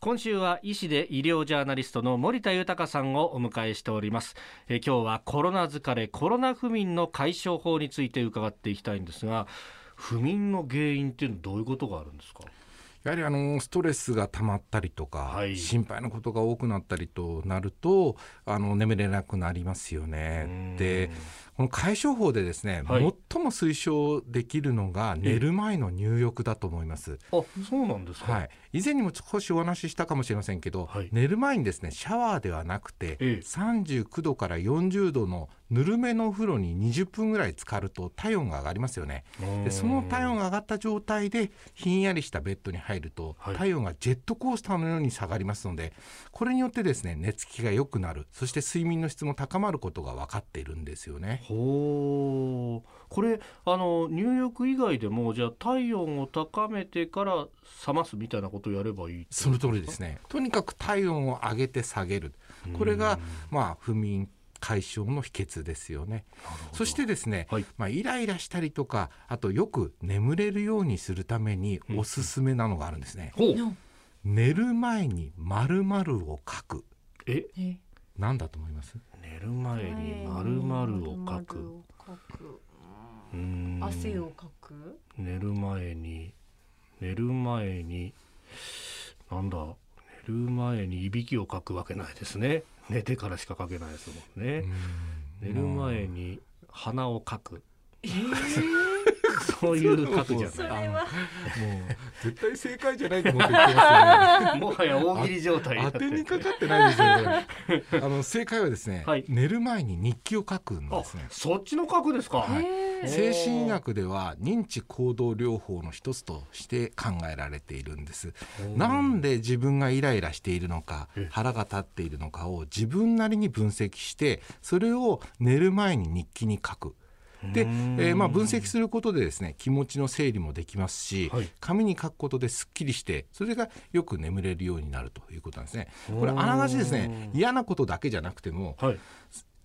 今週は医師で医療ジャーナリストの森田豊さんをお迎えしております。え今日はコロナ疲れコロナ不眠の解消法について伺っていきたいんですが不眠の原因っていうのはどういうことがあるんですか？やはりあのストレスが溜まったりとか、はい、心配なことが多くなったりとなるとあの眠れなくなりますよね。でこの解消法でですね、はい、最も推奨できるのが寝る前の入浴だと思います。あ、そうなんですか？はい。以前にも少しお話ししたかもしれませんけど、はい、寝る前にですねシャワーではなくて、ええ、39度から40度のぬるめのお風呂に20分ぐらい浸かると体温が上がりますよねでその体温が上がった状態でひんやりしたベッドに入ると、はい、体温がジェットコースターのように下がりますのでこれによってですね寝つきが良くなるそして睡眠の質も高まることが分かっているんですよね。ほこれあの入浴以外でもじゃあ体温を高めてから冷ますみたいなことをやればいいその通りですね。とにかく体温を上げて下げる。これがまあ不眠解消の秘訣ですよね。そしてですね、はい、まあ、イライラしたりとかあとよく眠れるようにするためにおすすめなのがあるんですね。う。ん、寝る前に〇〇を書く。え、なんだと思います？寝る前に〇〇を書く。汗をかく？寝る前に寝る前になんだ寝る前にいびきをかくわけないですね。寝てからしか書けないですもんね。寝る前に鼻をかく。えーそういう書くじゃない。もう絶対正解じゃないと思って言ってますよね。もはや大喜利状態当てにかかってないですよね。あの正解はですね、はい、寝る前に日記を書くんですね。そっちの書くですか。はい、精神医学では認知行動療法の一つとして考えられているんです。なんで自分がイライラしているのか、腹が立っているのかを自分なりに分析して、それを寝る前に日記に書く。で、えー、まあ、分析することでですね気持ちの整理もできますし、はい、紙に書くことですっきりしてそれがよく眠れるようになるということなんですね。これあながちですね嫌なことだけじゃなくても、はい、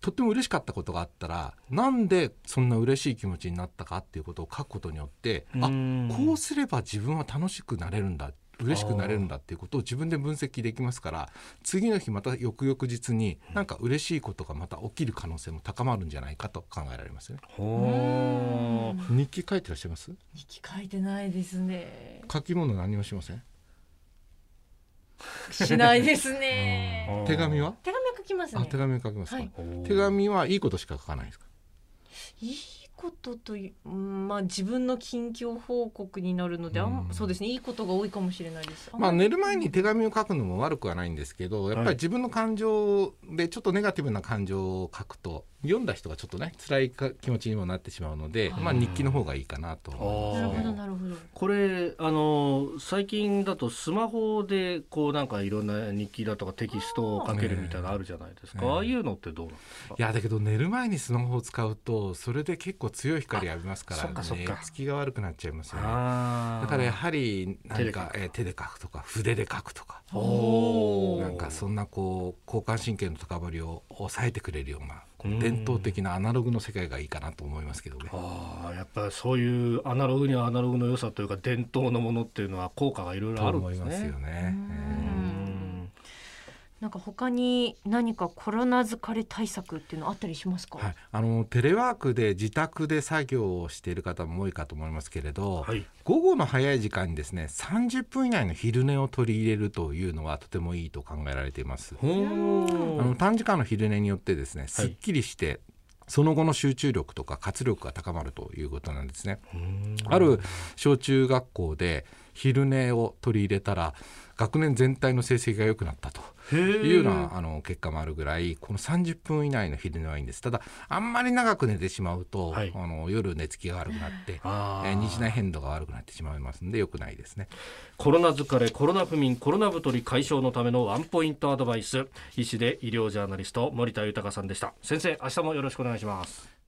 とっても嬉しかったことがあったらなんでそんな嬉しい気持ちになったかっていうことを書くことによってあこうすれば自分は楽しくなれるんだ嬉しくなれるんだっていうことを自分で分析できますから次の日また翌々日になんか嬉しいことがまた起きる可能性も高まるんじゃないかと考えられますね。日記書いてらっしゃいます？日記書いてないですね。書き物何もしません？しないですね。手紙は？手紙書きます、ね、手紙書きますか、はい、手紙はいいことしか書かないですか？いいことという、まあ、自分の近況報告になるので、うん、そうですね。いいことが多いかもしれないです。まあ、寝る前に手紙を書くのも悪くはないんですけどやっぱり自分の感情でちょっとネガティブな感情を書くと読んだ人がちょっとね辛い気持ちにもなってしまうので、まあ、日記の方がいいかなと思います、ね、なるほどなるほど。これあの最近だとスマホでこうなんかいろんな日記だとかテキストを書けるみたいなのあるじゃないですか、ね、ああいうのってどうなんですか？いやだけど寝る前にスマホを使うとそれで結構強い光浴びますから寝つきが悪くなっちゃいますよね。だからやはり何か手で,、え手で書くとか筆で書くとか。なんかそんなこう交感神経の高まりを抑えてくれるような伝統的なアナログの世界がいいかなと思いますけどね。ああやっぱりそういうアナログにはアナログの良さというか伝統のものっていうのは効果がいろいろあるんですね。思いますよね。なんか他に何かコロナ疲れ対策っていうのあったりしますか、はい、あのテレワークで自宅で作業をしている方も多いかと思いますけれど、はい、午後の早い時間にですね30分以内の昼寝を取り入れるというのはとてもいいと考えられています。あの短時間の昼寝によってですねすっきりして、はいその後の集中力とか活力が高まるということなんですね。ある小中学校で昼寝を取り入れたら学年全体の成績が良くなったというようなあの結果もあるぐらいこの30分以内の昼寝はいいんです。ただあんまり長く寝てしまうと、はい、あの夜寝つきが悪くなって、えー、日内変動が悪くなってしまいますので良くないですね。コロナ疲れコロナ不眠コロナ太り解消のためのワンポイントアドバイス。医師で医療ジャーナリスト森田豊さんでした。先生明日もよろしくお願いします